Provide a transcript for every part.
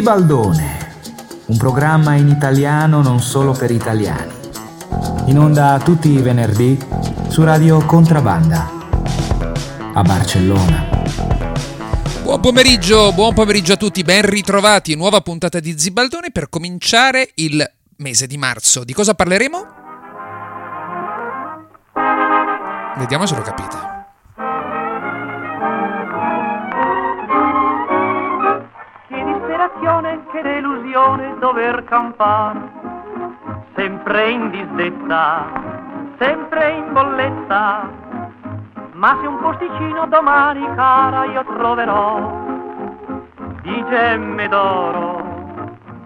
Zibaldone, un programma in italiano non solo per italiani. In onda tutti i venerdì su Radio Contrabanda a Barcellona. Buon pomeriggio, buon pomeriggio a tutti, ben ritrovati. Nuova puntata di Zibaldone per cominciare il mese di marzo. Di cosa parleremo? Vediamo se lo capite. Disperazione, che delusione dover campare, sempre in disdetta, sempre in bolletta. Ma se un posticino domani, cara, io troverò, di gemme d'oro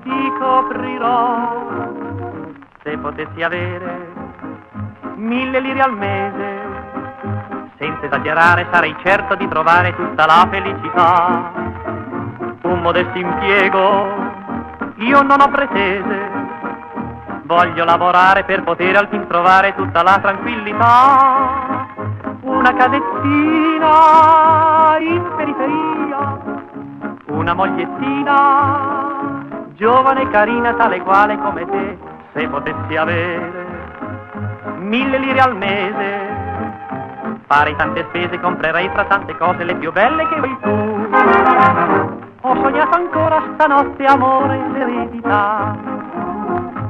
ti coprirò. Se potessi avere mille lire al mese, senza esagerare sarei certo di trovare tutta la felicità. Un modesto impiego, io non ho pretese, voglio lavorare per poter al fin trovare tutta la tranquillità. Una casettina in periferia, una mogliettina, giovane e carina tale quale come te, se potessi avere mille lire al mese, fare tante spese, comprerei tra tante cose le più belle che vuoi tu. Ho sognato ancora stanotte amore e l'eredità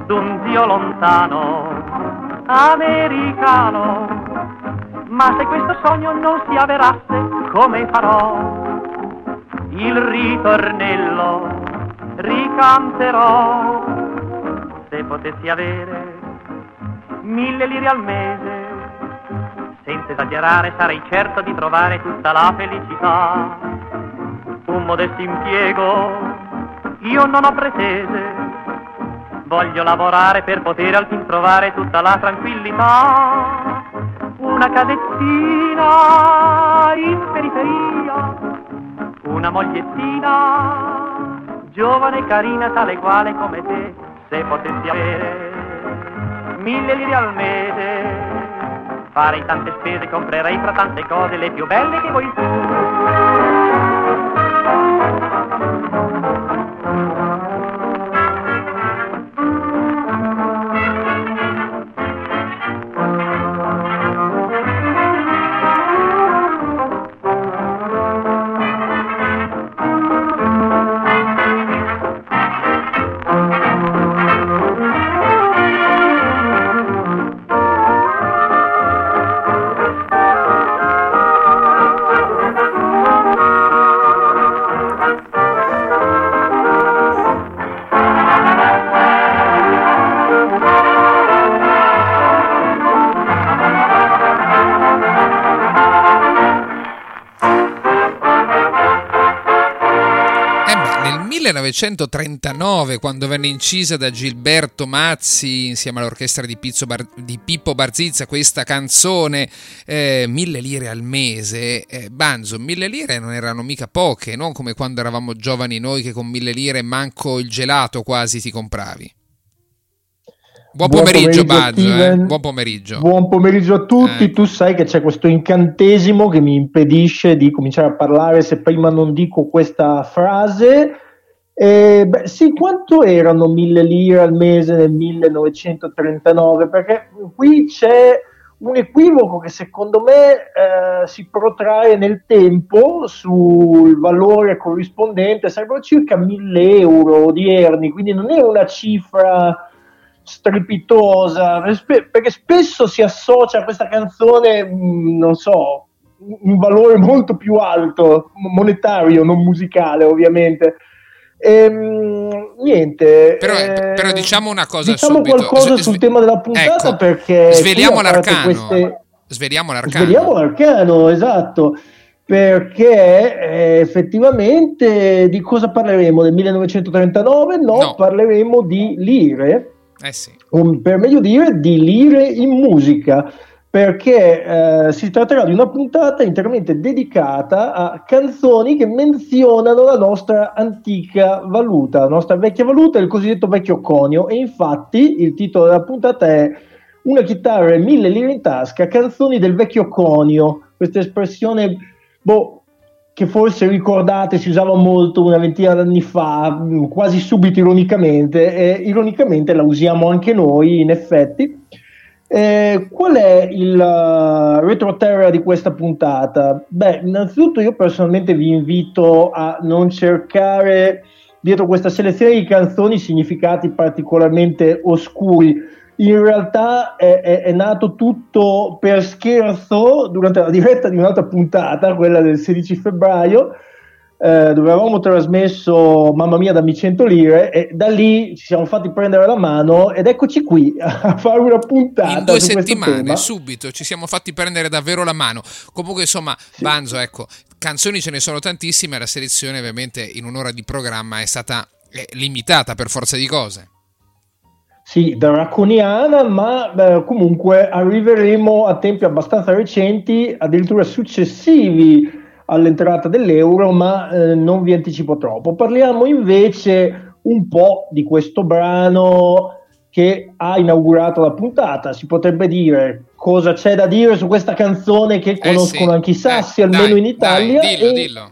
d'un zio lontano, americano. Ma se questo sogno non si avverasse, come farò? Il ritornello ricanterò. Se potessi avere mille lire al mese, senza esagerare sarei certo di trovare tutta la felicità. Un modesto impiego, io non ho pretese, voglio lavorare per poter al fin trovare tutta la tranquillità. Una casettina in periferia, una mogliettina, giovane e carina tale quale come te, se potessi avere mille lire al mese, farei tante spese, comprerei fra tante cose le più belle che vuoi tu. 1939, quando venne incisa da Gilberto Mazzi insieme all'orchestra di, Bar- di Pippo Barzizza questa canzone, eh, mille lire al mese, eh, Banzo, mille lire non erano mica poche, non come quando eravamo giovani noi che con mille lire manco il gelato quasi ti compravi. Buon, Buon pomeriggio, pomeriggio, Banzo, eh. Buon pomeriggio. Buon pomeriggio a tutti, Eh. tu sai che c'è questo incantesimo che mi impedisce di cominciare a parlare se prima non dico questa frase. Eh, beh, sì, quanto erano mille lire al mese nel 1939? Perché qui c'è un equivoco che secondo me eh, si protrae nel tempo sul valore corrispondente, sarebbero circa 1000 euro odierni, quindi non è una cifra strepitosa, perché spesso si associa a questa canzone, mh, non so, un valore molto più alto, monetario, non musicale ovviamente. Ehm, niente. Però, eh, però diciamo una cosa diciamo subito. qualcosa Sve- sul tema della puntata ecco, perché sveliamo l'arcano. queste- Sveliamo l'arcano. Sveliamo l'arcano, esatto, perché eh, effettivamente di cosa parleremo? Del 1939? No, No. parleremo di lire, Eh sì. o per meglio dire di lire in musica, perché eh, si tratterà di una puntata interamente dedicata a canzoni che menzionano la nostra antica valuta, la nostra vecchia valuta, il cosiddetto vecchio conio, e infatti il titolo della puntata è Una chitarra e mille lire in tasca, canzoni del vecchio conio, questa espressione, boh, che forse ricordate si usava molto una ventina d'anni fa, quasi subito ironicamente, e ironicamente la usiamo anche noi in effetti. Eh, qual è il uh, retroterra di questa puntata? Beh, innanzitutto io personalmente vi invito a non cercare dietro questa selezione di canzoni significati particolarmente oscuri. In realtà è, è, è, nato tutto per scherzo durante la diretta di un'altra puntata, quella del 16 febbraio, eh, dove avevamo trasmesso Mamma mia dammi 100 lire e da lì ci siamo fatti prendere la mano ed eccoci qui a fare una puntata. In due settimane, subito, ci siamo fatti prendere davvero la mano. Comunque insomma, sì. Banzo, ecco, canzoni ce ne sono tantissime, la selezione ovviamente in un'ora di programma è stata eh, limitata per forza di cose. Sì, draconiana, ma beh, comunque arriveremo a tempi abbastanza recenti, addirittura successivi all'entrata dell'euro, ma eh, non vi anticipo troppo. Parliamo invece un po' di questo brano che ha inaugurato la puntata. Si potrebbe dire cosa c'è da dire su questa canzone che conoscono eh sì. anche i sassi, eh, almeno dai, in Italia. Dai, dillo, e, dillo.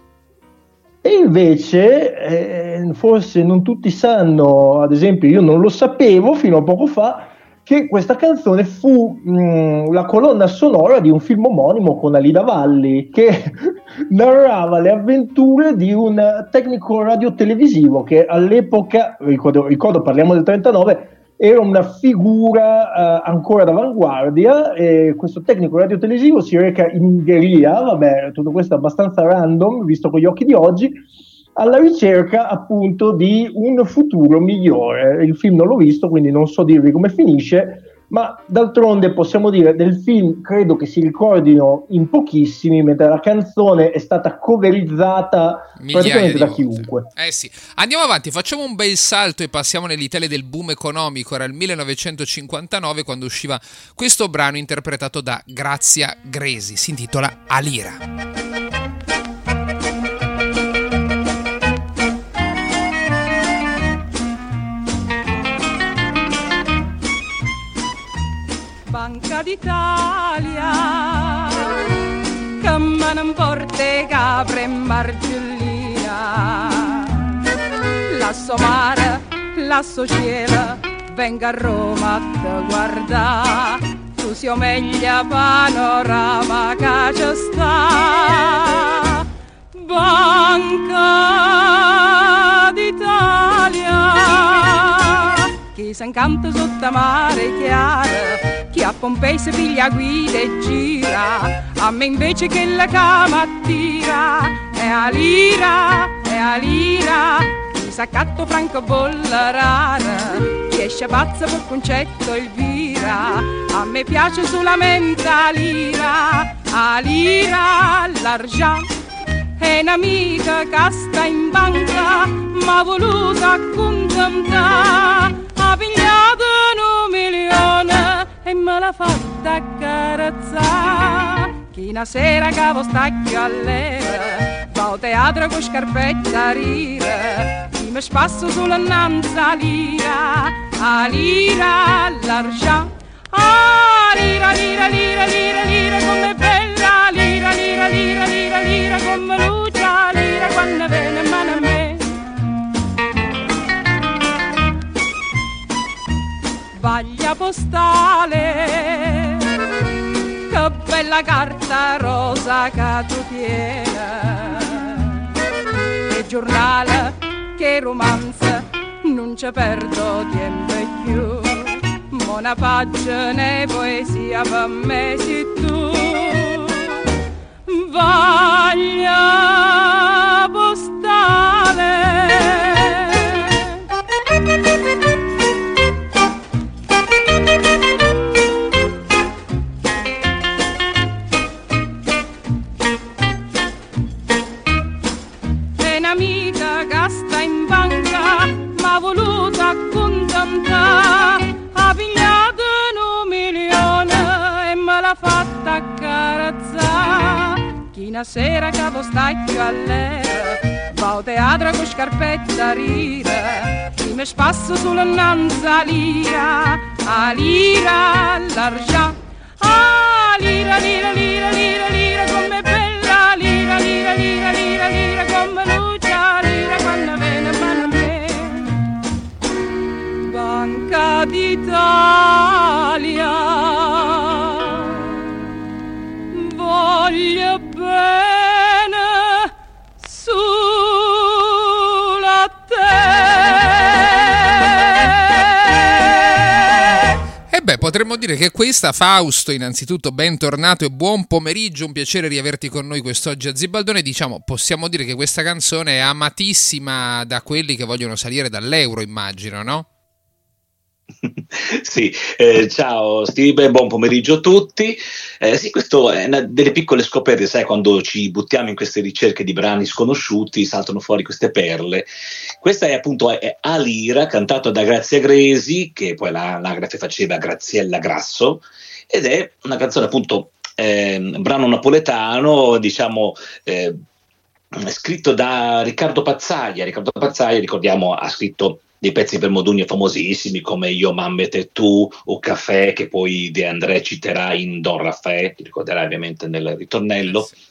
e invece, eh, forse non tutti sanno, ad esempio, io non lo sapevo fino a poco fa, che questa canzone fu mh, la colonna sonora di un film omonimo con Alida Valli che narrava le avventure di un tecnico radiotelevisivo che all'epoca, ricordo, ricordo parliamo del 39, era una figura uh, ancora d'avanguardia e questo tecnico radiotelevisivo si reca in Ungheria, vabbè, tutto questo è abbastanza random visto con gli occhi di oggi, alla ricerca appunto di un futuro migliore. Il film non l'ho visto, quindi non so dirvi come finisce, ma d'altronde possiamo dire del film credo che si ricordino in pochissimi, mentre la canzone è stata coverizzata praticamente da chiunque. Eh sì, andiamo avanti, facciamo un bel salto e passiamo nell'Italia del boom economico, era il 1959 quando usciva questo brano interpretato da Grazia Gresi, si intitola Alira. d'Italia. Ne porte capre e margellina lasso mare, lasso cielo venga a Roma a te guarda. Tu sia meglio panorama che ci sta. Banca d'Italia chi si incanta sotto mare chiaro chi a Pompei si piglia guida e gira, a me invece che la cama attira, è a lira, è a lira, chi s'accatto franco bolla rara, chi esce pazzo per concetto Elvira, a me piace solamente a lira, a lira, l'argent. È un'amica che sta in banca, ma voluta accontentare, ha pigliato un milione e me l'ha fatta accarezzare. Chi una sera cavo stacchio all'era, va al teatro con scarpetta a rire, chi mi spasso sulla nanza lira, a lira l'argent. Ah, lira, lira, lira, lira, lira, come bella, lira, lira, lira, lira, lira, come luce, lira, quando viene vaglia postale, che bella carta rosa che tu che giornale, che romanzo, non ci perdo tempo più, una pagina e poesia per me sei tu. Vaglia postale. mattina, sera, capo stai più all'era. Va a teatro con scarpetta rira, chi mi spasso sulla nanza lira, a lira all'argia. Ah, lira, lira, lira, lira, lira, come bella, lira, lira, lira, lira, lira, come lucia, lira, quando viene a me. Banca d'Italia. voglio dire che questa, Fausto, innanzitutto bentornato e buon pomeriggio, un piacere riaverti con noi quest'oggi a Zibaldone. Diciamo, possiamo dire che questa canzone è amatissima da quelli che vogliono salire dall'euro, immagino, no? sì, eh, ciao Steve, buon pomeriggio a tutti. Eh, sì, questo è una delle piccole scoperte, sai, quando ci buttiamo in queste ricerche di brani sconosciuti, saltano fuori queste perle. Questa è appunto è Alira, cantato da Grazia Gresi, che poi l'anagrafe faceva Graziella Grasso, ed è una canzone appunto, eh, brano napoletano, diciamo... Eh, scritto da Riccardo Pazzaia. Riccardo Pazzaia, ricordiamo, ha scritto dei pezzi per Modugno famosissimi come Io Mammet e tu o Caffè che poi De André citerà in Don Raffè, ti ricorderai ovviamente nel ritornello. Sì.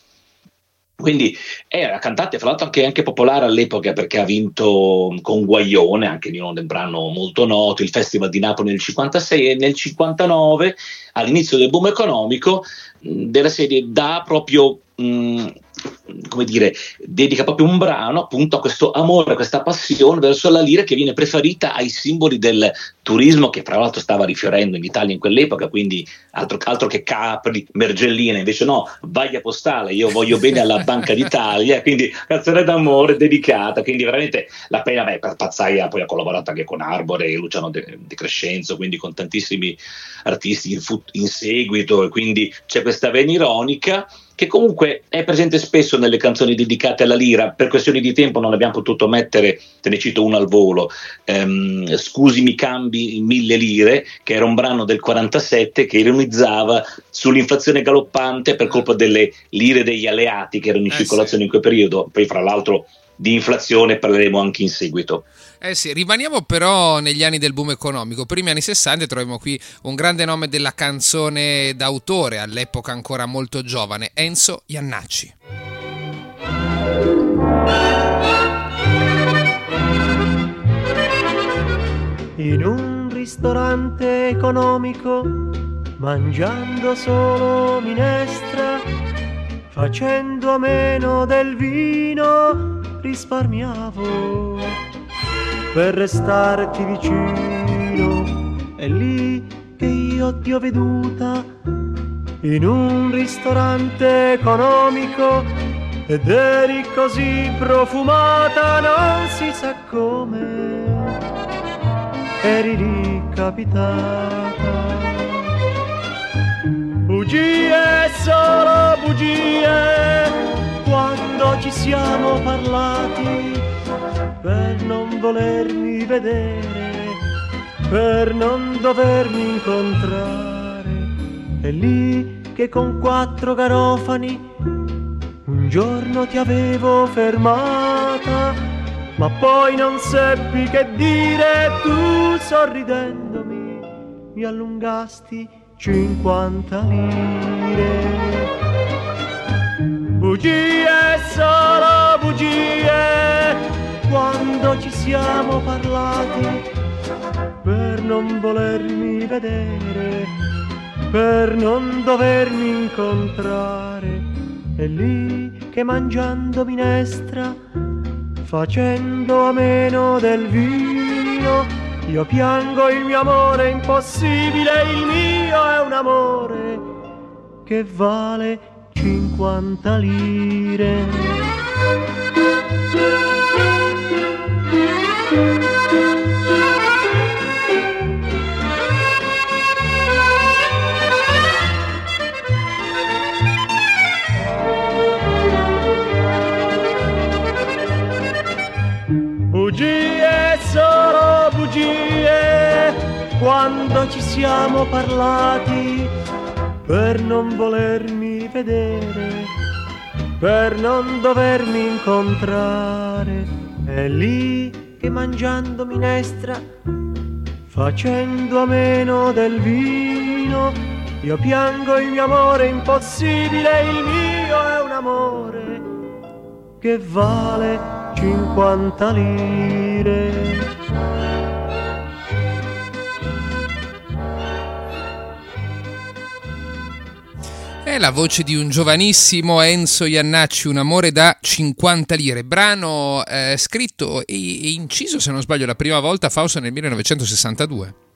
Quindi era cantante, fra l'altro anche, anche, popolare all'epoca perché ha vinto con Guaglione, anche di un brano molto noto, il Festival di Napoli nel 56 e nel 59, all'inizio del boom economico, della serie dà proprio mh, come dire, dedica proprio un brano appunto a questo amore, a questa passione verso la lira che viene preferita ai simboli del turismo che fra l'altro stava rifiorendo in Italia in quell'epoca, quindi altro, altro che Capri, Mergellina, invece no, Vaglia Postale, io voglio bene alla Banca d'Italia, quindi canzone d'amore dedicata, quindi veramente la pena, beh, Pazzaia poi ha collaborato anche con Arbore e Luciano De, De Crescenzo, quindi con tantissimi artisti in, fu- in seguito, e quindi c'è questa vena ironica che comunque è presente spesso nelle canzoni dedicate alla lira, per questioni di tempo non abbiamo potuto mettere, te ne cito uno al volo, ehm, Scusi mi cambi mille lire, che era un brano del 47 che ironizzava sull'inflazione galoppante per colpa delle lire degli alleati che erano in eh circolazione sì. in quel periodo, poi fra l'altro di inflazione parleremo anche in seguito. Eh sì, rimaniamo però negli anni del boom economico. Primi anni 60 troviamo qui un grande nome della canzone d'autore, all'epoca ancora molto giovane, Enzo Iannacci. In un ristorante economico, mangiando solo minestra, facendo a meno del vino, risparmiavo per restarti vicino. È lì che io ti ho veduta in un ristorante economico ed eri così profumata, non si sa come eri lì capitata. Bugie, solo bugie quando ci siamo parlati per non volermi vedere, per non dovermi incontrare. È lì che con quattro garofani un giorno ti avevo fermata, ma poi non seppi che dire tu sorridendomi mi allungasti cinquanta lire bugie, solo bugie, quando ci siamo parlati, per non volermi vedere, per non dovermi incontrare, è lì che mangiando minestra, facendo a meno del vino, io piango il mio amore impossibile, il mio è un amore che vale 50 lire. Bugie, solo bugie, quando ci siamo parlati per non volermi vedere, per non dovermi incontrare. È lì che mangiando minestra, facendo a meno del vino, io piango il mio amore impossibile, il mio è un amore che vale 50 lire. È la voce di un giovanissimo Enzo Iannacci, Un amore da 50 lire, brano eh, scritto e, e, inciso, se non sbaglio, la prima volta a Fausto nel 1962.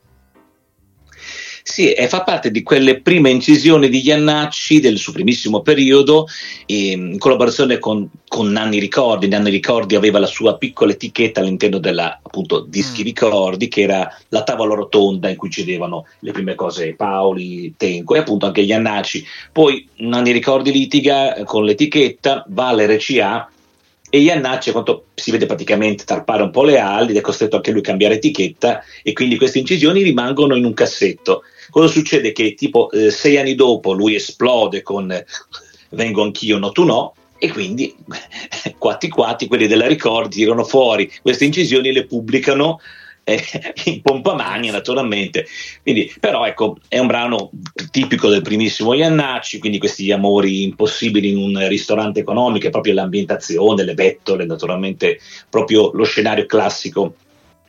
Sì, e fa parte di quelle prime incisioni di Iannacci del suo primissimo periodo, in collaborazione con, con Nanni Ricordi. Nanni Ricordi aveva la sua piccola etichetta all'interno della appunto Dischi mm. Ricordi, che era la tavola rotonda in cui cedevano le prime cose Paoli, Tenco e appunto anche Iannacci. Poi Nanni Ricordi litiga con l'etichetta, va all'RCA e Iannacci a quanto si vede praticamente tarpare un po' le ali ed è costretto anche lui a cambiare etichetta e quindi queste incisioni rimangono in un cassetto. Cosa succede? Che tipo eh, sei anni dopo lui esplode con eh, Vengo anch'io, no tu no, e quindi quatti quatti, quelli della Ricordi, tirano fuori queste incisioni e le pubblicano eh, in pompa magna naturalmente. Quindi, però ecco, è un brano tipico del primissimo Iannacci, quindi questi amori impossibili in un ristorante economico, è proprio l'ambientazione, le bettole, naturalmente proprio lo scenario classico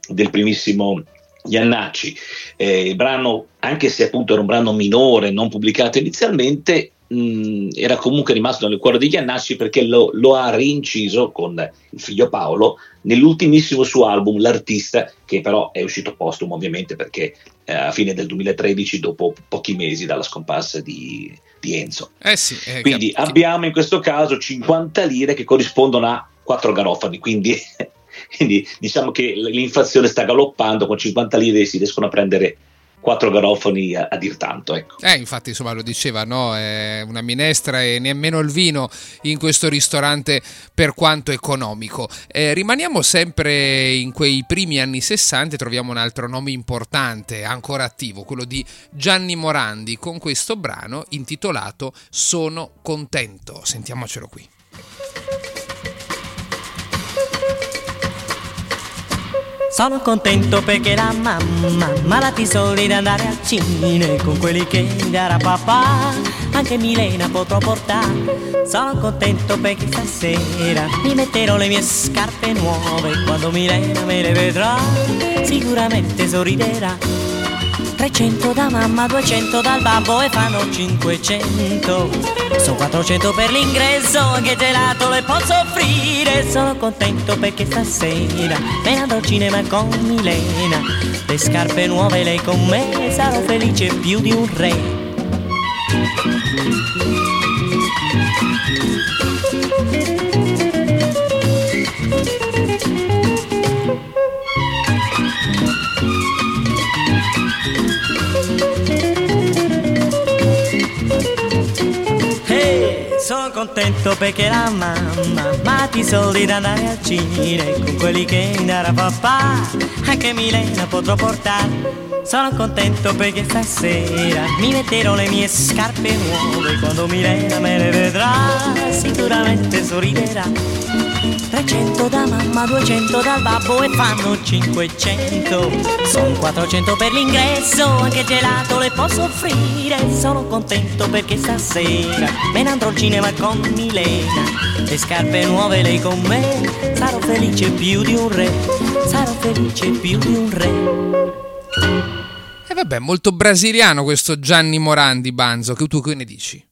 del primissimo Iannacci. Eh, il brano, anche se appunto era un brano minore, non pubblicato inizialmente, mh, era comunque rimasto nel cuore di Iannacci perché lo, lo, ha rinciso con il figlio Paolo nell'ultimissimo suo album, L'artista, che però è uscito postumo ovviamente perché eh, a fine del 2013, dopo pochi mesi dalla scomparsa di, di Enzo. Eh sì, eh, quindi cap- abbiamo in questo caso 50 lire che corrispondono a 4 garofani, quindi quindi diciamo che l'inflazione sta galoppando, con 50 lire si riescono a prendere quattro garofoni a, a, dir tanto. Ecco. Eh, infatti, insomma, lo diceva, no? È una minestra e nemmeno il vino in questo ristorante per quanto economico. Eh, rimaniamo sempre in quei primi anni 60 e troviamo un altro nome importante, ancora attivo, quello di Gianni Morandi, con questo brano intitolato Sono contento. Sentiamocelo qui. Sono contento perché la mamma mi ha soldi da andare al cine con quelli che darà papà. Anche Milena potrò portare. Sono contento perché stasera mi metterò le mie scarpe nuove. Quando Milena me le vedrà, sicuramente sorriderà. 300 da mamma, 200 dal babbo e fanno 500. Sono 400 per l'ingresso, anche gelato le posso offrire. Sono contento perché stasera me andrò al cinema con Milena. Le scarpe nuove lei con me, sarò felice più di un re. Sono contento perché la mamma ma ti soldi da andare al cinema con quelli che darà papà anche Milena potrò portare. Sono contento perché stasera mi metterò le mie scarpe nuove quando Milena me le vedrà sicuramente sorriderà 300 da mamma, 200 dal babbo e fanno 500 Sono 400 per l'ingresso, anche gelato le posso offrire. Sono contento perché stasera me ne andrò al cinema con Milena. Le scarpe nuove lei con me, sarò felice più di un re Sarò felice più di un re. E vabbè, molto brasiliano questo Gianni Morandi, Banzo, che tu che ne dici?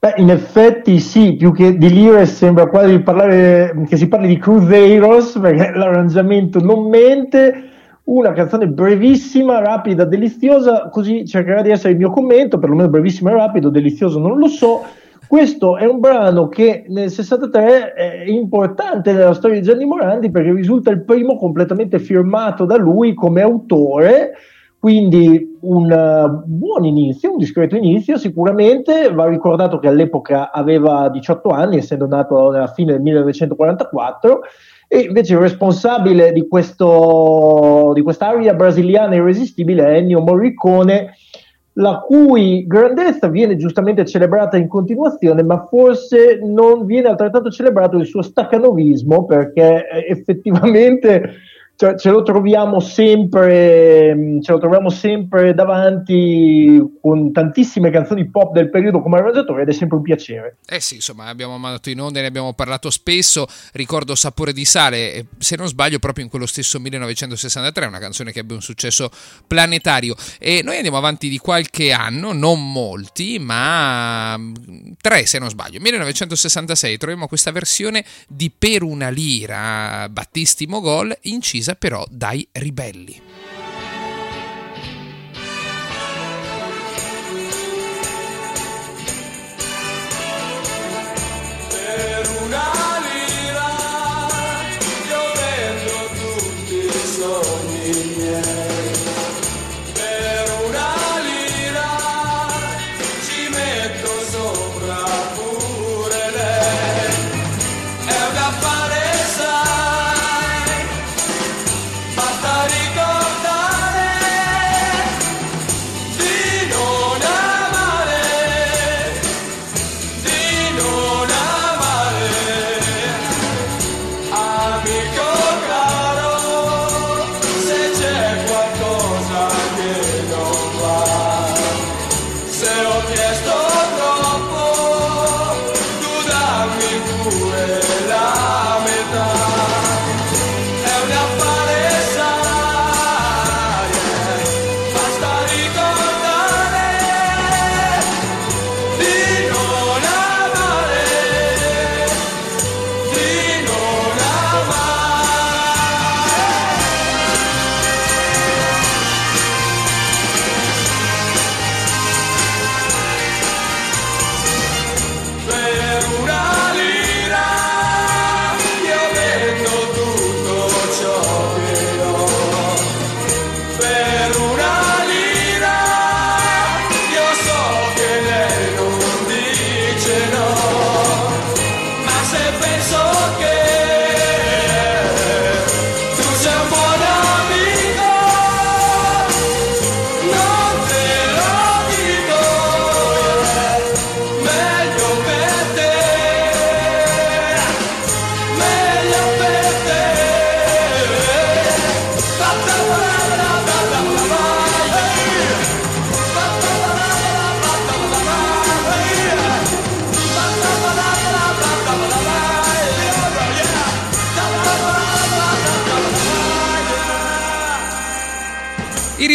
Beh, in effetti sì, più che di lire sembra quasi parlare, che si parli di Cruzeiros, perché l'arrangiamento non mente, una canzone brevissima, rapida, deliziosa, così cercherà di essere il mio commento, perlomeno brevissimo e rapido, delizioso non lo so. Questo è un brano che nel 63 è importante nella storia di Gianni Morandi perché risulta il primo completamente firmato da lui come autore quindi un uh, buon inizio, un discreto inizio, sicuramente. Va ricordato che all'epoca aveva 18 anni, essendo nato alla fine del 1944, e invece il responsabile di, questo, di quest'aria brasiliana irresistibile è Ennio Morricone, la cui grandezza viene giustamente celebrata in continuazione, ma forse non viene altrettanto celebrato il suo staccanovismo, perché eh, effettivamente cioè, ce, lo troviamo sempre, mm, ce lo troviamo sempre davanti con tantissime canzoni pop del periodo come arrangiatore ed è sempre un piacere. Eh sì, insomma, abbiamo mandato in onda, ne abbiamo parlato spesso. Ricordo Sapore di sale, se non sbaglio, proprio in quello stesso 1963, una canzone che ebbe un successo planetario. E noi andiamo avanti di qualche anno, non molti, ma mm, tre se non sbaglio. 1966 troviamo questa versione di Per una lira, Battisti Mogol, incisa però dai ribelli.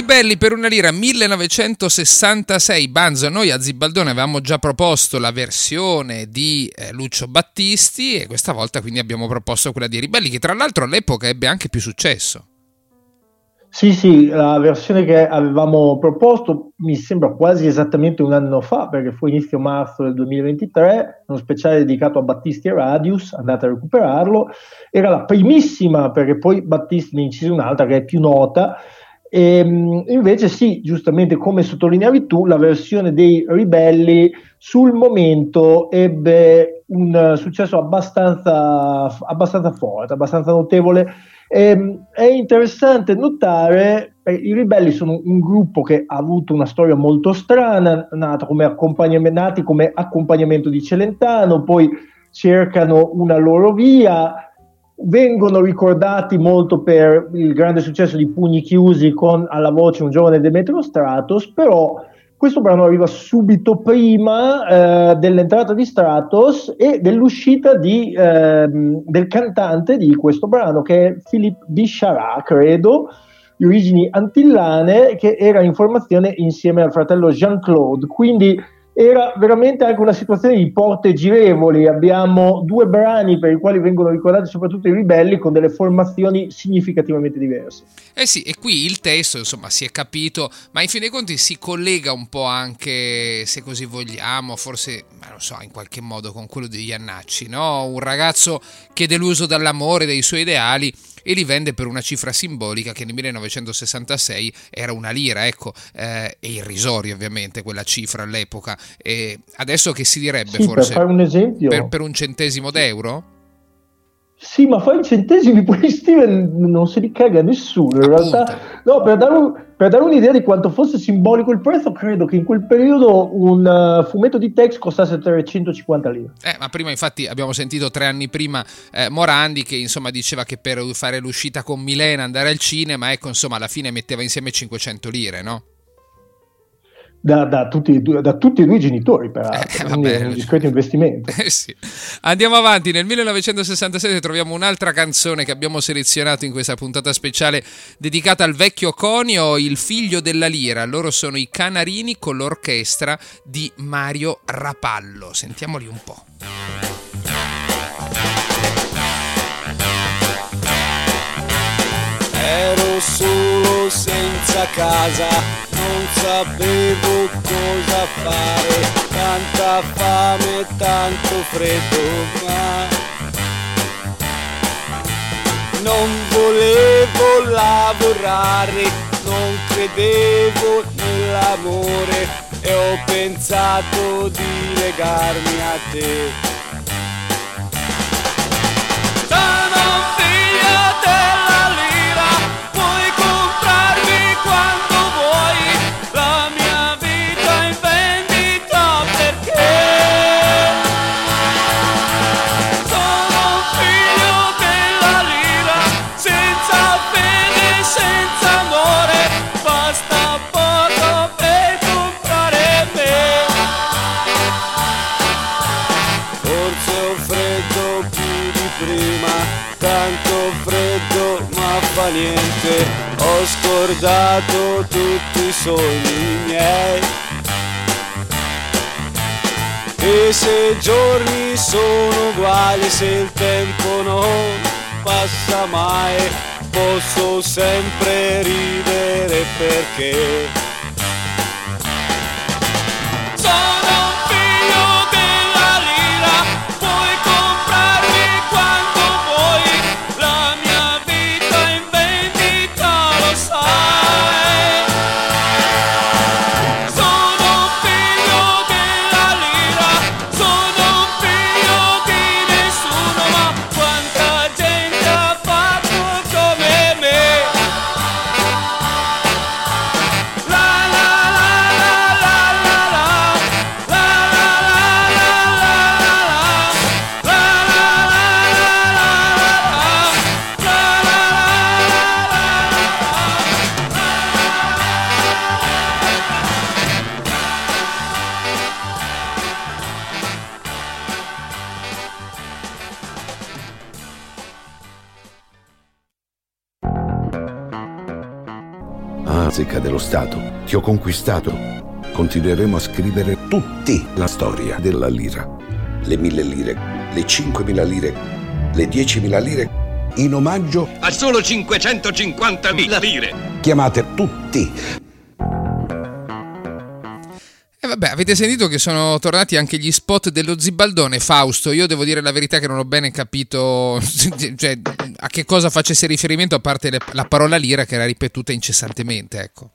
Ribelli per una lira 1966 Banzo noi a Zibaldone avevamo già proposto la versione di eh, Lucio Battisti e questa volta quindi abbiamo proposto quella di Ribelli che tra l'altro all'epoca ebbe anche più successo sì, sì, la versione che avevamo proposto mi sembra quasi esattamente un anno fa, perché fu inizio marzo del 2023, uno speciale dedicato a Battisti e Radius, andate a recuperarlo. Era la primissima, perché poi Battisti ne incise un'altra che è più nota, e, ehm, invece sì, giustamente come sottolineavi tu, la versione dei ribelli sul momento ebbe un successo abbastanza, abbastanza forte, abbastanza notevole. E, ehm, è interessante notare, eh, i ribelli sono un gruppo che ha avuto una storia molto strana, nato come nati come accompagnamento di Celentano, poi cercano una loro via, vengono ricordati molto per il grande successo di Pugni Chiusi con alla voce un giovane Demetrio Stratos, però questo brano arriva subito prima eh, dell'entrata di Stratos e dell'uscita di, eh, del cantante di questo brano che è Philippe Bichara, credo, di origini antillane, che era in formazione insieme al fratello Jean-Claude. Quindi era veramente anche una situazione di porte girevoli. Abbiamo due brani per i quali vengono ricordati soprattutto i ribelli con delle formazioni significativamente diverse. Eh sì, e qui il testo, insomma, si è capito, ma in fin dei conti si collega un po' anche, se così vogliamo, forse, ma non so, in qualche modo con quello di Iannacci, no? Un ragazzo che è deluso dall'amore, dei suoi ideali e li vende per una cifra simbolica che nel 1966 era una lira, ecco, eh, è irrisorio ovviamente quella cifra all'epoca. E adesso che si direbbe sì, forse? Per fare un esempio. Per, per un centesimo d'euro? Sì, ma fai i centesimi, poi Steven non se li caga nessuno. In realtà, no, per dare, un, per dare, un'idea di quanto fosse simbolico il prezzo, credo che in quel periodo un uh, fumetto di text costasse 350 lire. Eh, ma prima, infatti, abbiamo sentito tre anni prima eh, Morandi che insomma diceva che per fare l'uscita con Milena, andare al cinema, ecco, insomma, alla fine metteva insieme 500 lire, no? Da, da, tutti, da, tutti, e due i genitori, peraltro. Eh, vabbè, è un discreto investimento. Eh, sì. Andiamo avanti. Nel 1967 troviamo un'altra canzone che abbiamo selezionato in questa puntata speciale dedicata al vecchio conio, il figlio della lira. Loro sono i Canarini con l'orchestra di Mario Rapallo. Sentiamoli un po'. Ero solo senza casa non sapevo cosa fare, tanta fame e tanto freddo, ma non volevo lavorare, non credevo nell'amore e ho pensato di legarmi a te. Sono figlio della libertà scordato tutti i sogni miei. E se i giorni sono uguali, se il tempo non passa mai, posso sempre ridere perché Zecca dello Stato, ti ho conquistato. Continueremo a scrivere tutti la storia della lira. Le mille lire, le cinquemila lire, le diecimila lire, in omaggio A solo 550.000 lire. chiamate tutti. Vabbè, avete sentito che sono tornati anche gli spot dello Zibaldone, Fausto. Io devo dire la verità che non ho bene capito cioè, a che cosa facesse riferimento, a parte la parola lira che era ripetuta incessantemente, ecco.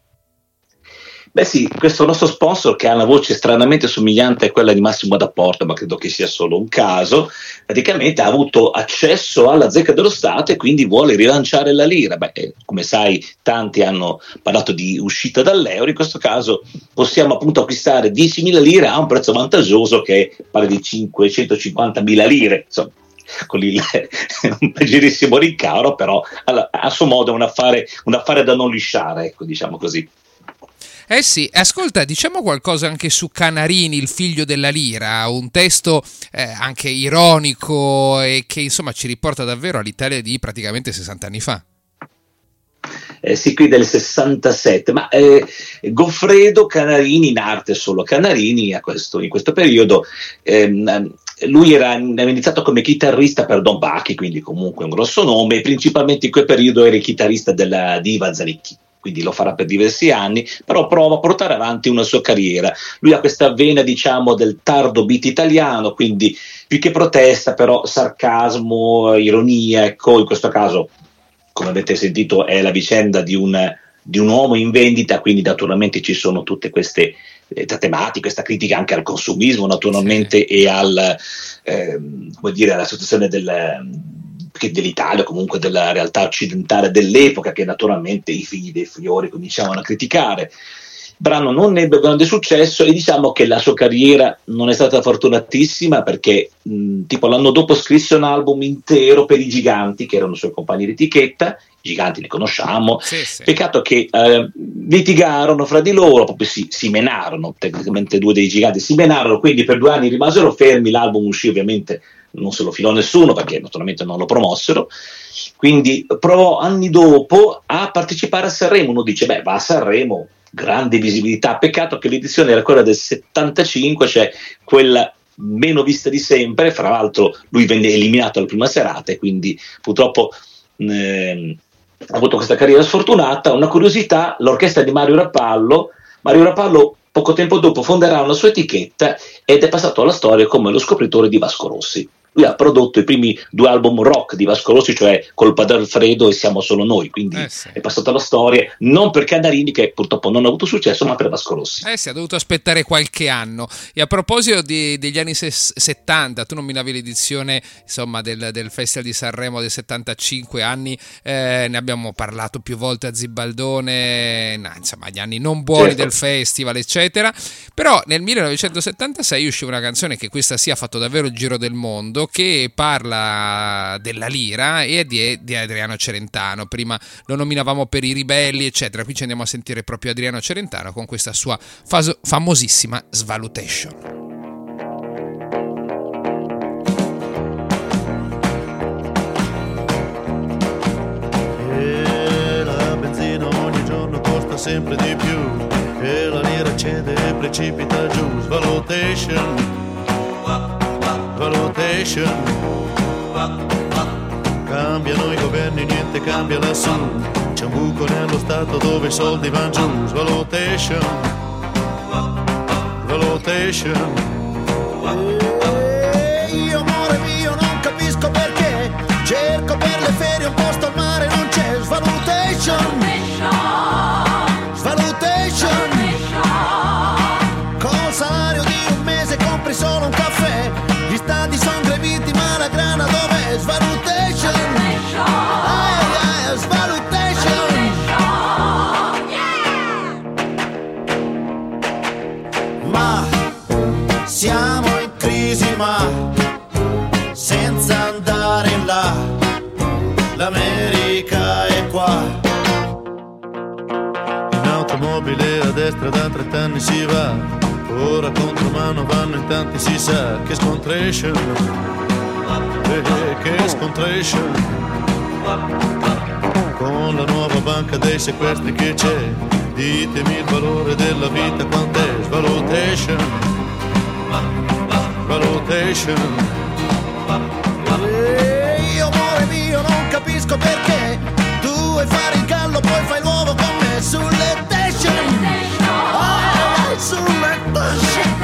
Beh sì, questo nostro sponsor che ha una voce stranamente somigliante a quella di Massimo D'Apporto, ma credo che sia solo un caso, praticamente ha avuto accesso alla zecca dello Stato e quindi vuole rilanciare la lira. Beh, eh, come sai, tanti hanno parlato di uscita dall'euro, in questo caso possiamo appunto acquistare 10.000 lire a un prezzo vantaggioso che pare di 550.000 lire, insomma con il, un leggerissimo rincaro, però a suo modo è un affare, un affare da non lisciare, ecco, diciamo così. Eh sì, ascolta, diciamo qualcosa anche su Canarini, il figlio della lira, un testo eh, anche ironico e che insomma ci riporta davvero all'Italia di praticamente 60 anni fa. eh, sì, qui del 67, ma eh, Goffredo Canarini, in arte solo Canarini, questo- in questo periodo, ehm, lui era aveva iniziato come chitarrista per Don Bacchi, quindi comunque un grosso nome, e principalmente in quel periodo era il chitarrista della diva Zanicchi. Quindi lo farà per diversi anni, però prova a portare avanti una sua carriera. Lui ha questa vena, diciamo, del tardo beat italiano, quindi più che protesta, però sarcasmo, ironia, ecco, in questo caso come avete sentito, è la vicenda di un, di un uomo in vendita, quindi naturalmente ci sono tutte queste eh, tematiche, questa critica anche al consumismo, naturalmente, e al, come dire, alla situazione del, che dell'Italia, comunque della realtà occidentale dell'epoca, che naturalmente i figli dei fiori cominciavano a criticare. Brano non ebbe grande successo e diciamo che la sua carriera non è stata fortunatissima perché mh, tipo l'anno dopo scrisse un album intero per i giganti che erano i suoi compagni di etichetta, i giganti li conosciamo, Sì, sì. peccato che eh, litigarono fra di loro, proprio si, si menarono, tecnicamente due dei giganti si menarono, quindi per due anni rimasero fermi, l'album uscì ovviamente non se lo filò nessuno perché naturalmente non lo promossero, quindi provò anni dopo a partecipare a Sanremo, uno dice beh va a Sanremo, grande visibilità, peccato che l'edizione era quella del 75, cioè quella meno vista di sempre, fra l'altro lui venne eliminato alla prima serata e quindi purtroppo ehm, ha avuto questa carriera sfortunata. Una curiosità, l'orchestra di Mario Rapallo, Mario Rapallo poco tempo dopo fonderà una sua etichetta ed è passato alla storia come lo scopritore di Vasco Rossi. Lui ha prodotto i primi due album rock di Vasco Rossi, cioè Colpa d'Alfredo e Siamo solo noi, quindi Eh sì. è passato alla storia non per Canarini che purtroppo non ha avuto successo, ma per Vasco Rossi. Eh sì, ha dovuto aspettare qualche anno. E a proposito di- degli anni ses- 70, tu nominavi l'edizione insomma, del, del Festival di Sanremo del 75 anni, eh, ne abbiamo parlato più volte a Zibaldone, no, insomma gli anni non buoni Certo. del festival, eccetera. Però nel 1976 uscì una canzone che questa sì ha fatto davvero il giro del mondo, che parla della lira e di, di Adriano Celentano. Prima lo nominavamo per i ribelli, eccetera. Qui ci andiamo a sentire proprio Adriano Celentano con questa sua faso- famosissima Svalutation. Sempre di più e la lira cede e precipita giù. Svalutation, valutation. Cambiano i governi, niente cambia lassù. C'è un buco nello stato dove i soldi vanno giù. Svalutation, valutation. E io amore mio non capisco perché cerco per le ferie un posto al mare non c'è svalutation svalutation destra da 30 anni si va, ora contro mano vanno in tanti si sa che scontration, eh, che scontration. Con la nuova banca dei sequestri che c'è, ditemi il valore della vita quant'è, svalutation, valutation. E io amore mio non capisco perché. Tu vuoi fare il gallo poi fai l'uovo con me sulle station Sulle station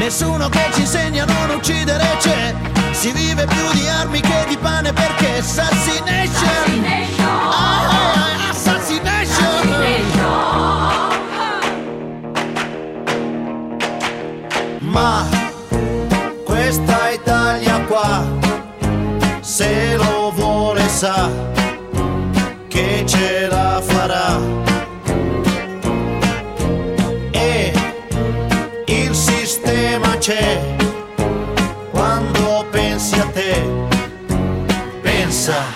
Nessuno che ci insegna a non uccidere c'è. Si vive più di armi che di pane perché assassination. Ah, assassination. Ma questa Italia qua, se lo vuole sa pensa. Anche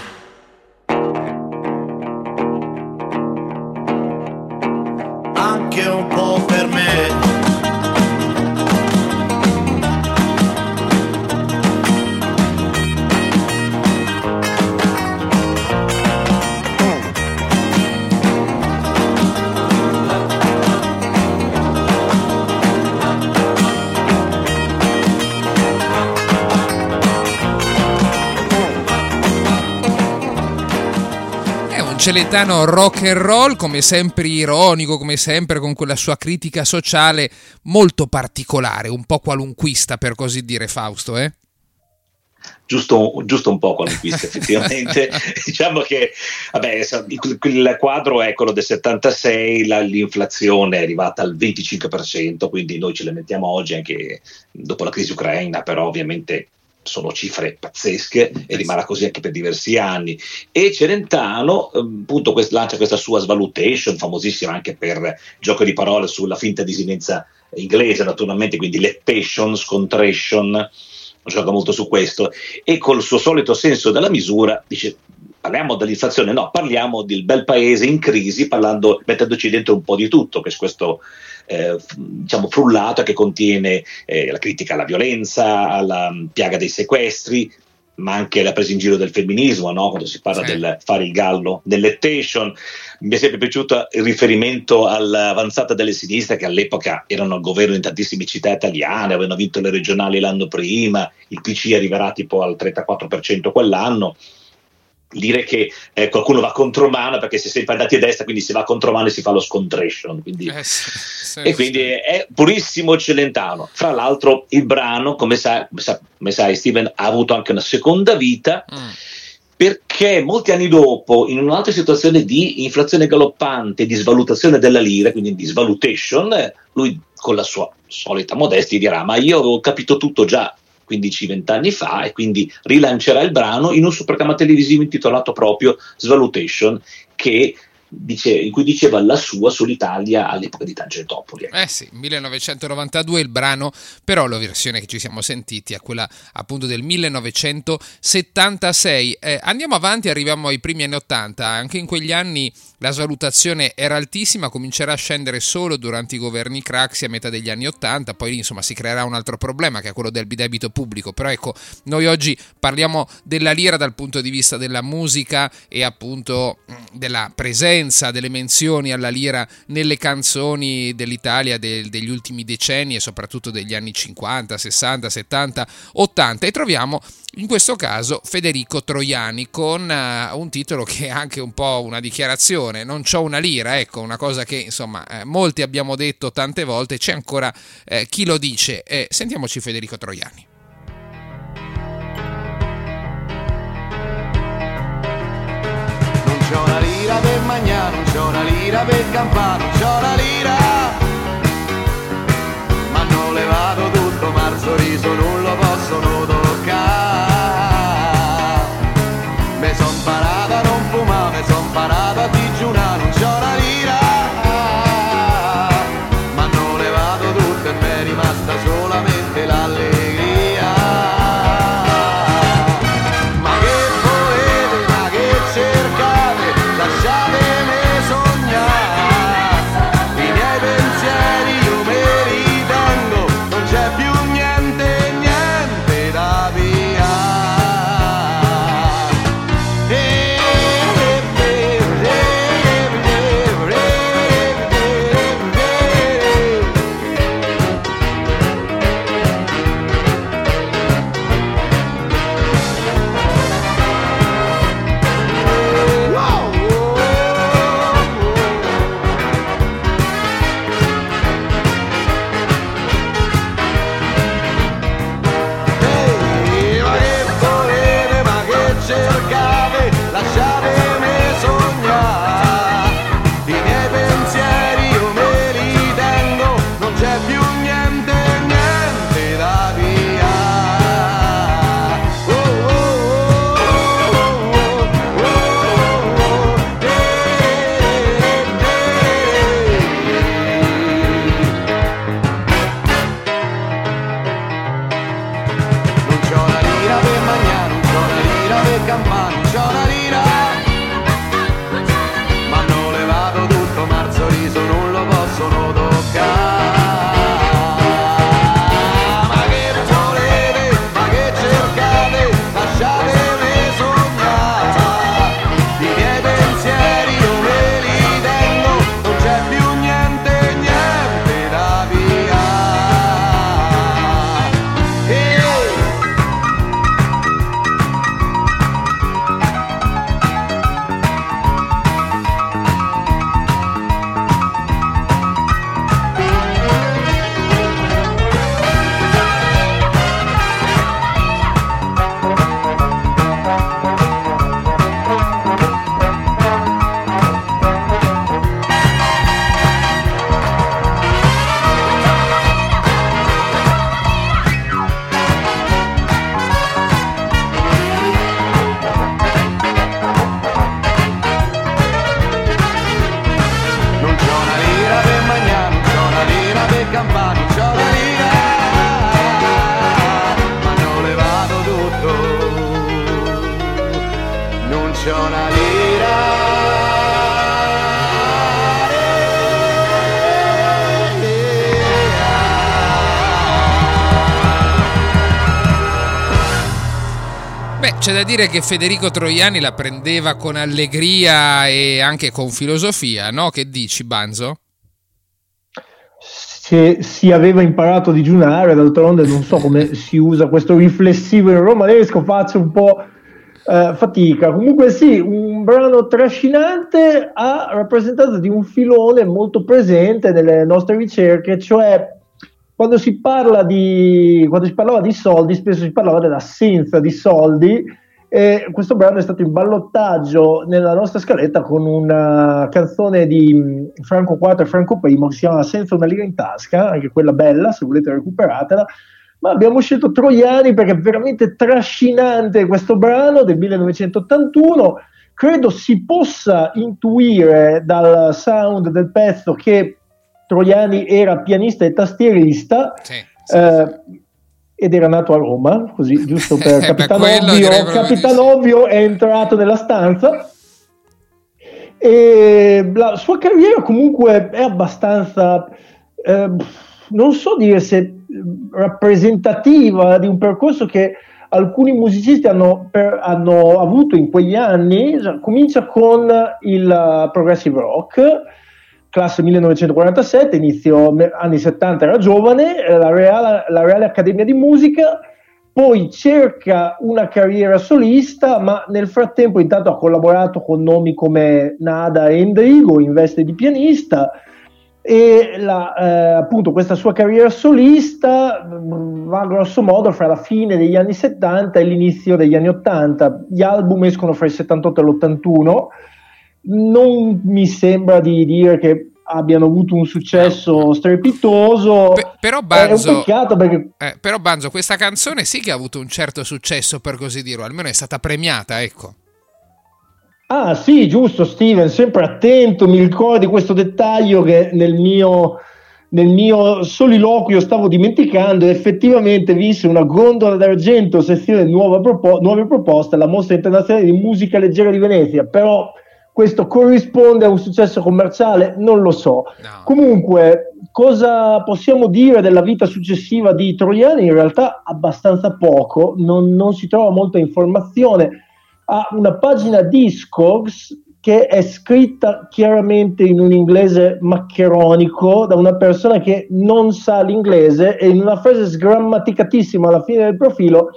Celetano rock and roll, come sempre ironico, come sempre con quella sua critica sociale molto particolare, un po' qualunquista per così dire Fausto, eh? giusto, giusto un po' qualunquista effettivamente. diciamo che vabbè, il quadro è quello del 76, la- l'inflazione è arrivata al 25%, quindi noi ce le mettiamo oggi anche dopo la crisi ucraina, però ovviamente sono cifre pazzesche e rimarrà così anche per diversi anni. E Celentano ehm, appunto quest- lancia questa sua svalutation, famosissima anche per gioco di parole sulla finta disinenza inglese, naturalmente, quindi leptation, scontration, gioca molto su questo, e col suo solito senso della misura dice parliamo dell'inflazione, no, parliamo del bel paese in crisi, parlando, mettendoci dentro un po' di tutto, che è questo eh, diciamo frullato che contiene eh, la critica alla violenza, alla mm, piaga dei sequestri, ma anche la presa in giro del femminismo, no? quando si parla Sì. del fare il gallo, dell'ettation. Mi è sempre piaciuto il riferimento all'avanzata delle sinistre che all'epoca erano al governo in tantissime città italiane, avevano vinto le regionali l'anno prima, il PC arriverà tipo al 34% quell'anno. Dire che eh, qualcuno va contromano perché si è sempre andati a destra, quindi si va contromano e si fa lo scontration. Quindi Eh sì, sì, e quindi sì. è purissimo Celentano. Fra l'altro, il brano, come sai, come sa- come sai, Steven, ha avuto anche una seconda vita. Mm. Perché molti anni dopo, in un'altra situazione di inflazione galoppante, di svalutazione della lira, quindi di svalutation, lui con la sua solita modestia dirà: Ma io avevo capito tutto già 15-20 anni fa, e quindi rilancerà il brano in un suo programma televisivo intitolato proprio Svalutation, che dice- in cui diceva la sua sull'Italia all'epoca di Tangentopoli. Eh sì, 1992 il brano, però la versione che ci siamo sentiti è quella appunto del 1976. Eh, andiamo avanti, arriviamo ai primi anni 80. Anche in quegli anni la svalutazione era altissima, comincerà a scendere solo durante i governi Craxi a metà degli anni 80, poi insomma si creerà un altro problema che è quello del debito pubblico. Però ecco, noi oggi parliamo della lira dal punto di vista della musica e appunto della presenza presenza delle menzioni alla lira nelle canzoni dell'Italia del- degli ultimi decenni e soprattutto degli anni 50, 60, 70, 80 e troviamo in questo caso Federico Troiani con eh, un titolo che è anche un po' una dichiarazione, non c'ho una lira, ecco, una cosa che insomma eh, molti abbiamo detto tante volte, c'è ancora eh, chi lo dice. Eh, sentiamoci Federico Troiani. C'ho una lira per campare, non c'ho una lira. Ma hanno levato tutto, ma il sorriso non dire che Federico Troiani la prendeva con allegria e anche con filosofia, no? Che dici, Banzo? se si aveva imparato a digiunare, d'altronde non so come si usa questo riflessivo in romanesco, faccio un po' eh, fatica. Comunque sì, un brano trascinante a rappresentanza di un filone molto presente nelle nostre ricerche, cioè quando si parla di quando si parlava di soldi, spesso si parlava dell'assenza di soldi. E questo brano è stato in ballottaggio nella nostra scaletta con una canzone di mh, Franco IV e Franco I che si chiama Senza una lira in tasca, anche quella bella, se volete recuperatela. Ma abbiamo scelto Troiani perché è veramente trascinante questo brano del 1981. Credo si possa intuire dal sound del pezzo che Troiani era pianista e tastierista. eh, ed era nato a Roma, così giusto per Eh, per Capitan quello Ovvio, direi proprio di Capitan Ovvio è entrato nella stanza. E la sua carriera comunque è abbastanza, eh, non so dire se rappresentativa di un percorso che alcuni musicisti hanno, per- hanno avuto in quegli anni, comincia con il progressive rock, classe 1947, inizio anni 70 era giovane, la Reale, la Reale Accademia di Musica, poi cerca una carriera solista, ma nel frattempo intanto ha collaborato con nomi come Nada e Endrigo in veste di pianista e la, eh, appunto questa sua carriera solista mh, va grosso modo fra la fine degli anni 70 e l'inizio degli anni 80. Gli album escono fra il 78 e l'81. Non mi sembra di dire che abbiano avuto un successo strepitoso. Però È un Banzo, perché eh, però Banzo, questa canzone sì che ha avuto un certo successo, per così dirlo, almeno è stata premiata, ecco. Ah sì, giusto Steven, sempre attento, mi ricordi questo dettaglio che nel mio, nel mio soliloquio stavo dimenticando, effettivamente vinse una gondola d'argento sezione nuova propo- nuove proposte alla Mostra Internazionale di Musica Leggera di Venezia, però questo corrisponde a un successo commerciale? Non lo so. Comunque, cosa possiamo dire della vita successiva di Troiani? In realtà abbastanza poco, non, non si trova molta informazione ha una pagina Discogs che è scritta chiaramente in un inglese maccheronico da una persona che non sa l'inglese e in una frase sgrammaticatissima alla fine del profilo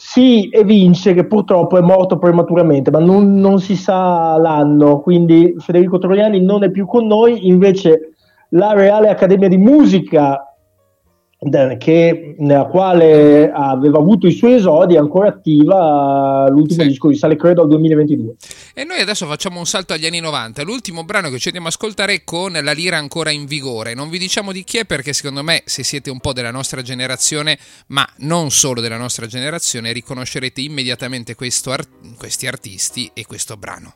si evince che purtroppo è morto prematuramente, ma non, non si sa l'anno, quindi Federico Troiani non è più con noi, invece la Reale Accademia di Musica che, nella quale aveva avuto i suoi esodi, è ancora attiva. L'ultimo disco risale credo al 2022. E noi adesso facciamo un salto agli anni 90. L'ultimo brano che ci andiamo a ascoltare è con la lira ancora in vigore. Non vi diciamo di chi è perché secondo me, se siete un po' della nostra generazione, ma non solo della nostra generazione, riconoscerete immediatamente questo ar- questi artisti e questo brano.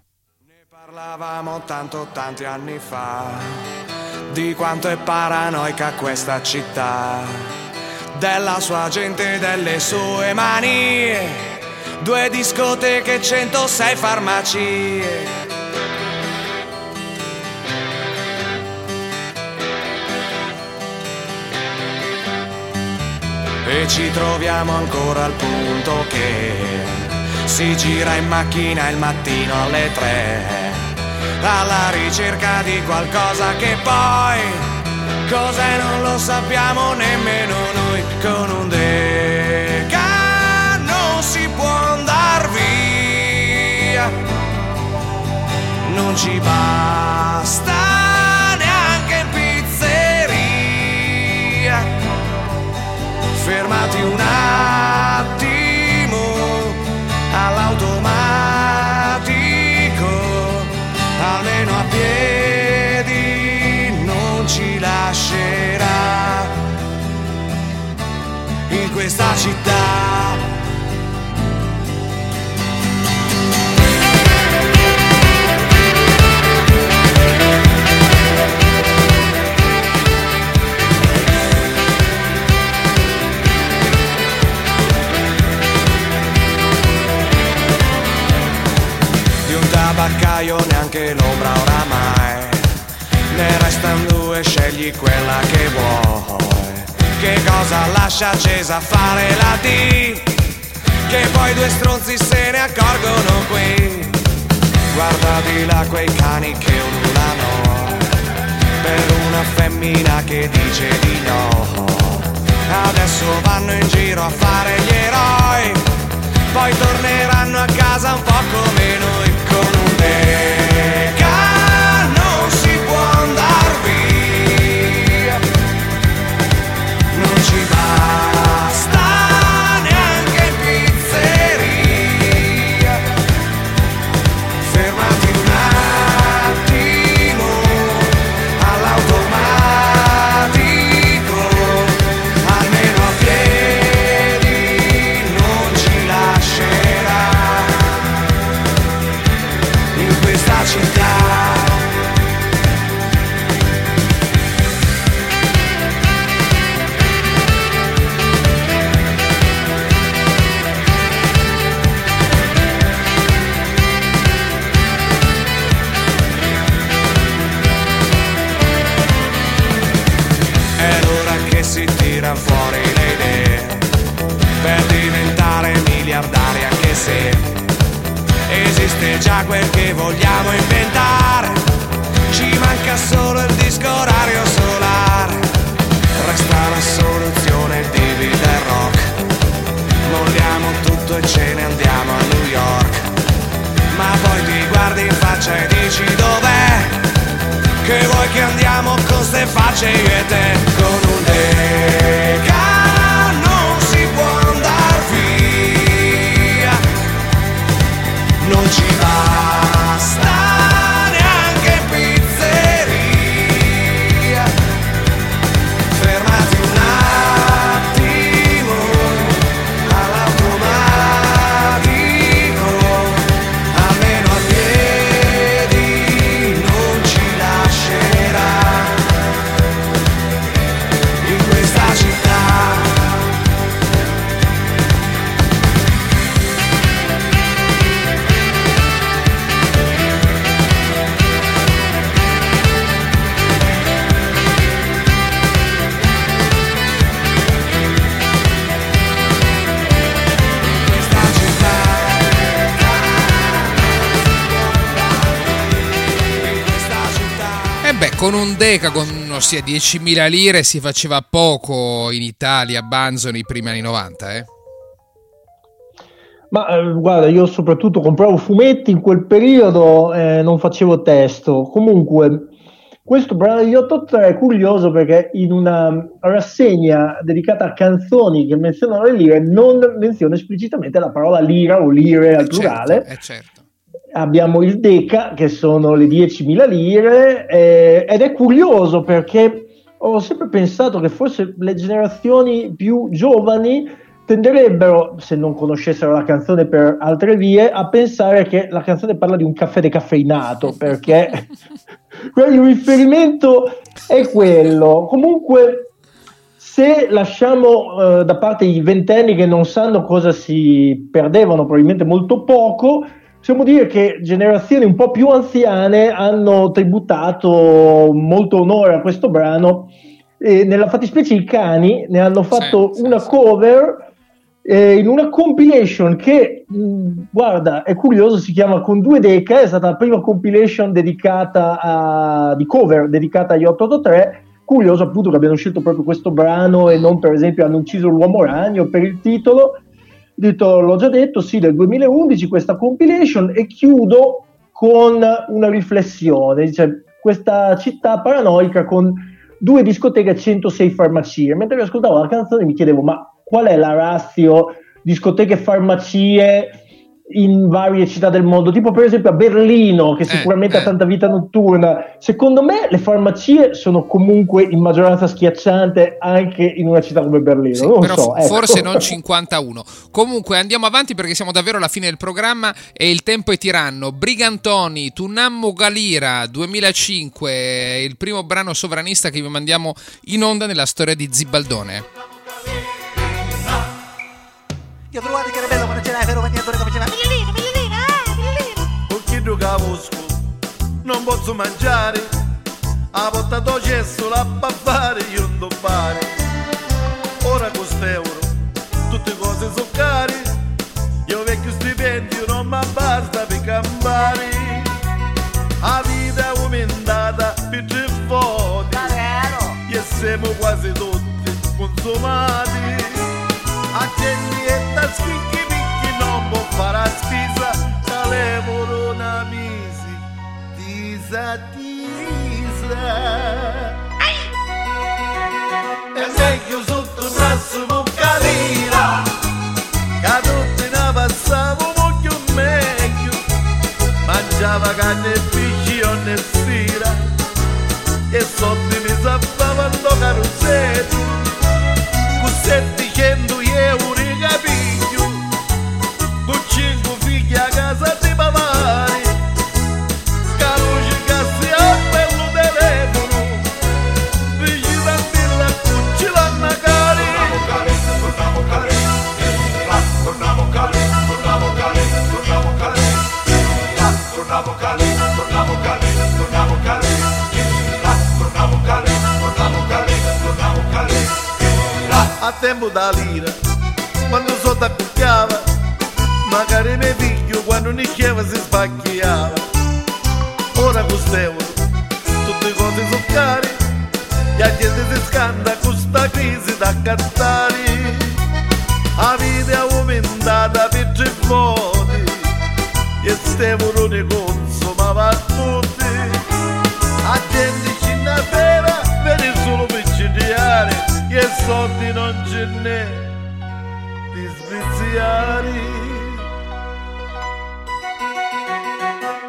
Parlavamo tanto tanti anni fa di quanto è paranoica questa città, della sua gente e delle sue manie, due discoteche, 106 farmacie. E ci troviamo ancora al punto che si gira in macchina il mattino alle tre alla ricerca di qualcosa che poi cos'è non lo sappiamo nemmeno noi con un deca non si può andar via. Non ci basta neanche in pizzeria. Fermati un città. tabaccaio neanche l'ombra oramai ne restano due scegli quella che vuoi che cosa lascia accesa fare la D? Che poi due stronzi se ne accorgono qui. Guarda di là quei cani che ululano per una femmina che dice di no. Adesso vanno in giro a fare gli eroi. Poi torneranno a casa un po' come noi con un deca quel che vogliamo inventare. Ci manca solo il disco orario solare. Resta la soluzione, il DVD rock. Molliamo tutto e ce ne andiamo a New York. Ma poi ti guardi in faccia e dici dov'è? Che vuoi che andiamo con ste facce io e te Con un deca un Deca, con ossia 10.000 lire, si faceva poco in Italia, a Banzo, nei primi anni 90, eh? Ma eh, guarda, io soprattutto compravo fumetti in quel periodo, eh, non facevo testo. Comunque, questo brano di 83 è curioso perché in una rassegna dedicata a canzoni che menzionano le lire non menziona esplicitamente la parola lira o lire al plurale. Eh certo. Abbiamo il Deca, che sono le 10.000 lire, eh, ed è curioso perché ho sempre pensato che forse le generazioni più giovani tenderebbero, se non conoscessero la canzone per altre vie, a pensare che la canzone parla di un caffè decaffeinato, perché il riferimento è quello. Comunque, se lasciamo eh, da parte i ventenni che non sanno cosa si perdevano, probabilmente molto poco, possiamo dire che generazioni un po' più anziane hanno tributato molto onore a questo brano. E nella fattispecie i cani ne hanno fatto una cover eh, in una compilation che, mh, guarda, è curioso, si chiama Con due deca, è stata la prima compilation dedicata a, di cover dedicata agli 883. Curioso appunto che abbiano scelto proprio questo brano e non per esempio hanno ucciso l'uomo ragno per il titolo. Detto, l'ho già detto, sì, del 2011 questa compilation e chiudo con una riflessione. Dice, questa città paranoica con due discoteche e 106 farmacie. Mentre ascoltavo la canzone mi chiedevo, ma qual è la ratio discoteche e farmacie in varie città del mondo, tipo per esempio a Berlino, che sicuramente ha tanta vita notturna. Secondo me le farmacie sono comunque in maggioranza schiacciante anche in una città come Berlino. non Però so, ecco. forse non 51. Comunque andiamo avanti perché siamo davvero alla fine del programma e il tempo è tiranno. Brigantoni, Tunammo Galira 2005, il primo brano sovranista che vi mandiamo in onda nella storia di Zibaldone. Io c'era Ferro Magnatore che faceva Migliolina, migliolina, ah, migliolina Con chi giocavosco non posso mangiare. A portato cesso la baffare io non do fare. Ora con euro tutte cose sono care. Io vecchio stipendio non mi basta per campare. La vita è aumentata per tre volte e siamo quasi tutti consumati. A gennietta schicchi amor farás pisa, talemo na misi, tiza, tiza. Eu sei que os outros assumam cadeira, caduto e na passava um que o meio, mangiava carne, fichi ou nessira, e só me desafava no caruceto, o sete tempo da lira Quando o sol da Magari Macareme viu quando nicheva se spacchiava Ora gustevo tutti i conti zuccari E a gente si scanda con sta crisi da cantare A vita è aumentata per tre volte E stiamo non ne consumava più soldi non ce n'è di sviziare.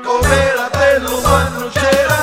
Com'era bello quando c'era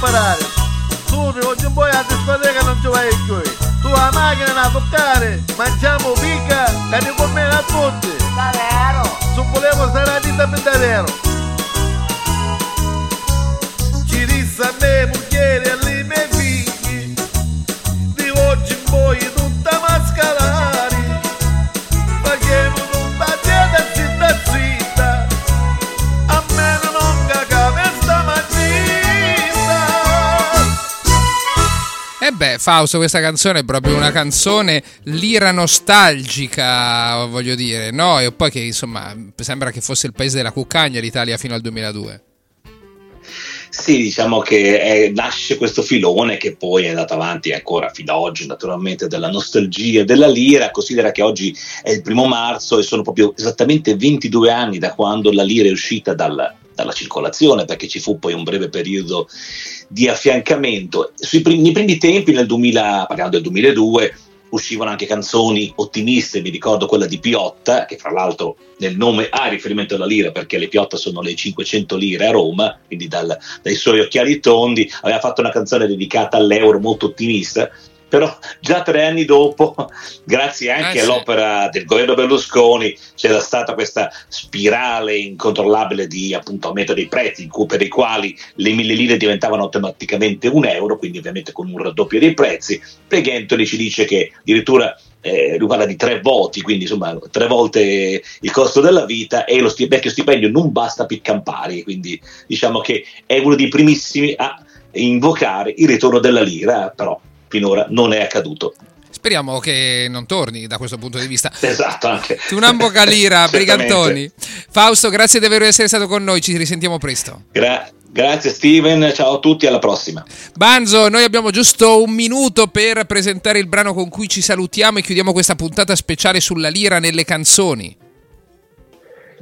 chimia che vai a parare. Tu oggi un po' a discoteca non ci vai più. Tu la macchina da toccare, mangiamo mica, che ne conviene a tutti. Davvero? Se volevo stare a vita per davvero. Ci disse a me, moglie, Beh, Fausto, questa canzone è proprio una canzone lira nostalgica, voglio dire, no? E poi che insomma sembra che fosse il paese della cuccagna l'Italia fino al 2002. Sì, diciamo che è- nasce questo filone che poi è andato avanti ancora fino ad oggi, naturalmente, della nostalgia della lira. Considera che oggi è il primo marzo e sono proprio esattamente 22 anni da quando la lira è uscita dal- dalla circolazione, perché ci fu poi un breve periodo di affiancamento. Sui primi, nei primi tempi, nel 2000, parliamo del 2002, uscivano anche canzoni ottimiste, mi ricordo quella di Piotta, che fra l'altro nel nome ha riferimento alla lira, perché le Piotta sono le 500 lire a Roma, quindi dal- dai suoi occhiali tondi, aveva fatto una canzone dedicata all'euro molto ottimista. Però già tre anni dopo, grazie anche Eh sì. all'opera del governo Berlusconi, c'era stata questa spirale incontrollabile di appunto aumento dei prezzi, per i quali le mille lire diventavano automaticamente un euro, quindi ovviamente con un raddoppio dei prezzi. Pregentoli ci dice che addirittura eh, lui parla di tre voti, quindi insomma tre volte il costo della vita e lo sti- vecchio stipendio non basta per campare, quindi diciamo che è uno dei primissimi a invocare il ritorno della lira, però finora non è accaduto. Speriamo che non torni da questo punto di vista. Esatto, anche. Una bocca lira, Certamente. Brigantoni. Fausto, grazie di aver essere stato con noi, ci risentiamo presto. Gra- grazie Steven, ciao a tutti, alla prossima. Banzo, noi abbiamo giusto un minuto per presentare il brano con cui ci salutiamo e chiudiamo questa puntata speciale sulla lira nelle canzoni.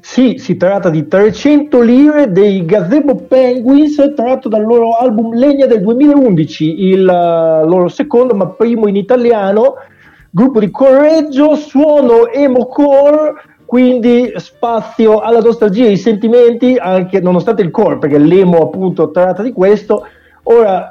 Sì, si tratta di 300 lire dei Gazebo Penguins tratto dal loro album Legna del 2011, il eh, loro secondo ma primo in italiano, gruppo di correggio, suono emo core, quindi spazio alla nostalgia e ai sentimenti, anche nonostante il core, perché l'emo appunto tratta di questo. Ora,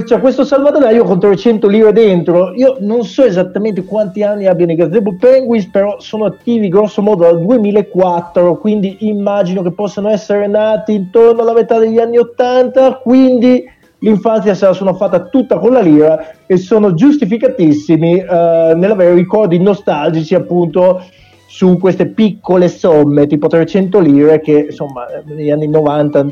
c'è questo salvadanaio con 300 lire dentro. Io non so esattamente quanti anni abbiano i Gazebo Penguins, però sono attivi grosso modo dal 2004, quindi immagino che possano essere nati intorno alla metà degli anni 80, quindi l'infanzia se la sono fatta tutta con la lira e sono giustificatissimi eh, nell'avere ricordi nostalgici appunto su queste piccole somme tipo 300 lire che insomma negli anni 90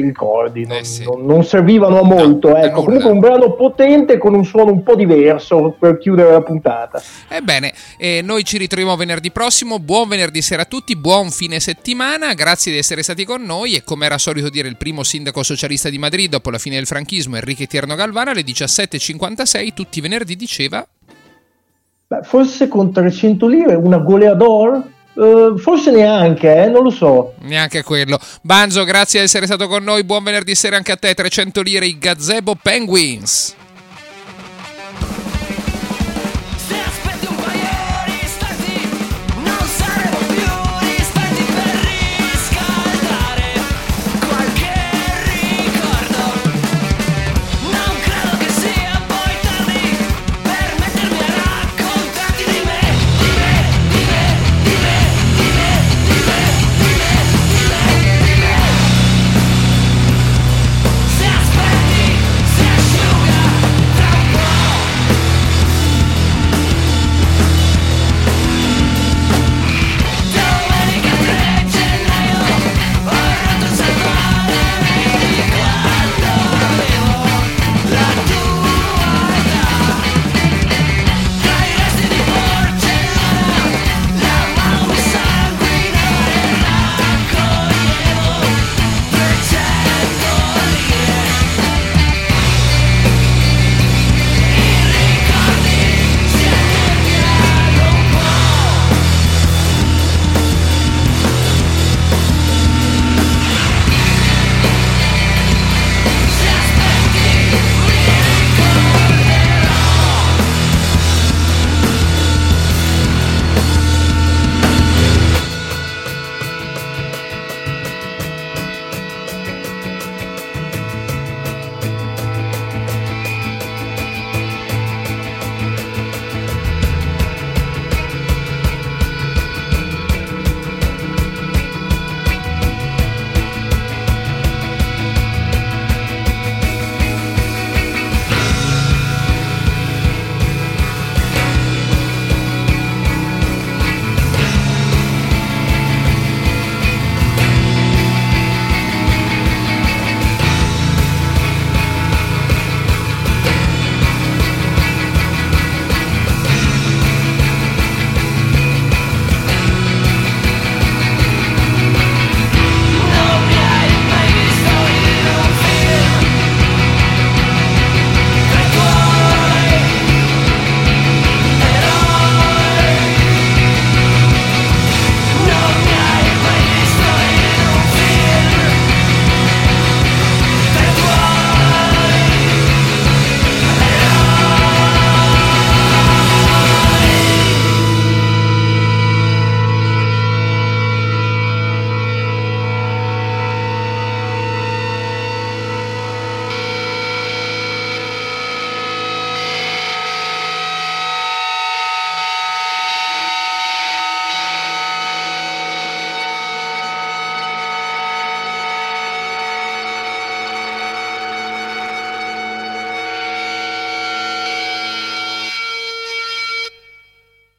ti ricordi non, non- non servivano a molto ecco comunque un brano potente con un suono un po' diverso per chiudere la puntata Ebbene, eh, noi ci ritroviamo venerdì prossimo. Buon venerdì sera a tutti, buon fine settimana. Grazie di essere stati con noi. E come era solito dire il primo sindaco socialista di Madrid dopo la fine del franchismo, Enrique Tierno Galvana, alle 17.56, tutti i venerdì diceva. Beh, forse con 300 lire una goleador Eh, forse neanche eh, non lo so Neanche quello. Banzo, grazie di essere stato con noi. Buon venerdì sera anche a te. 300 lire i Gazebo Penguins.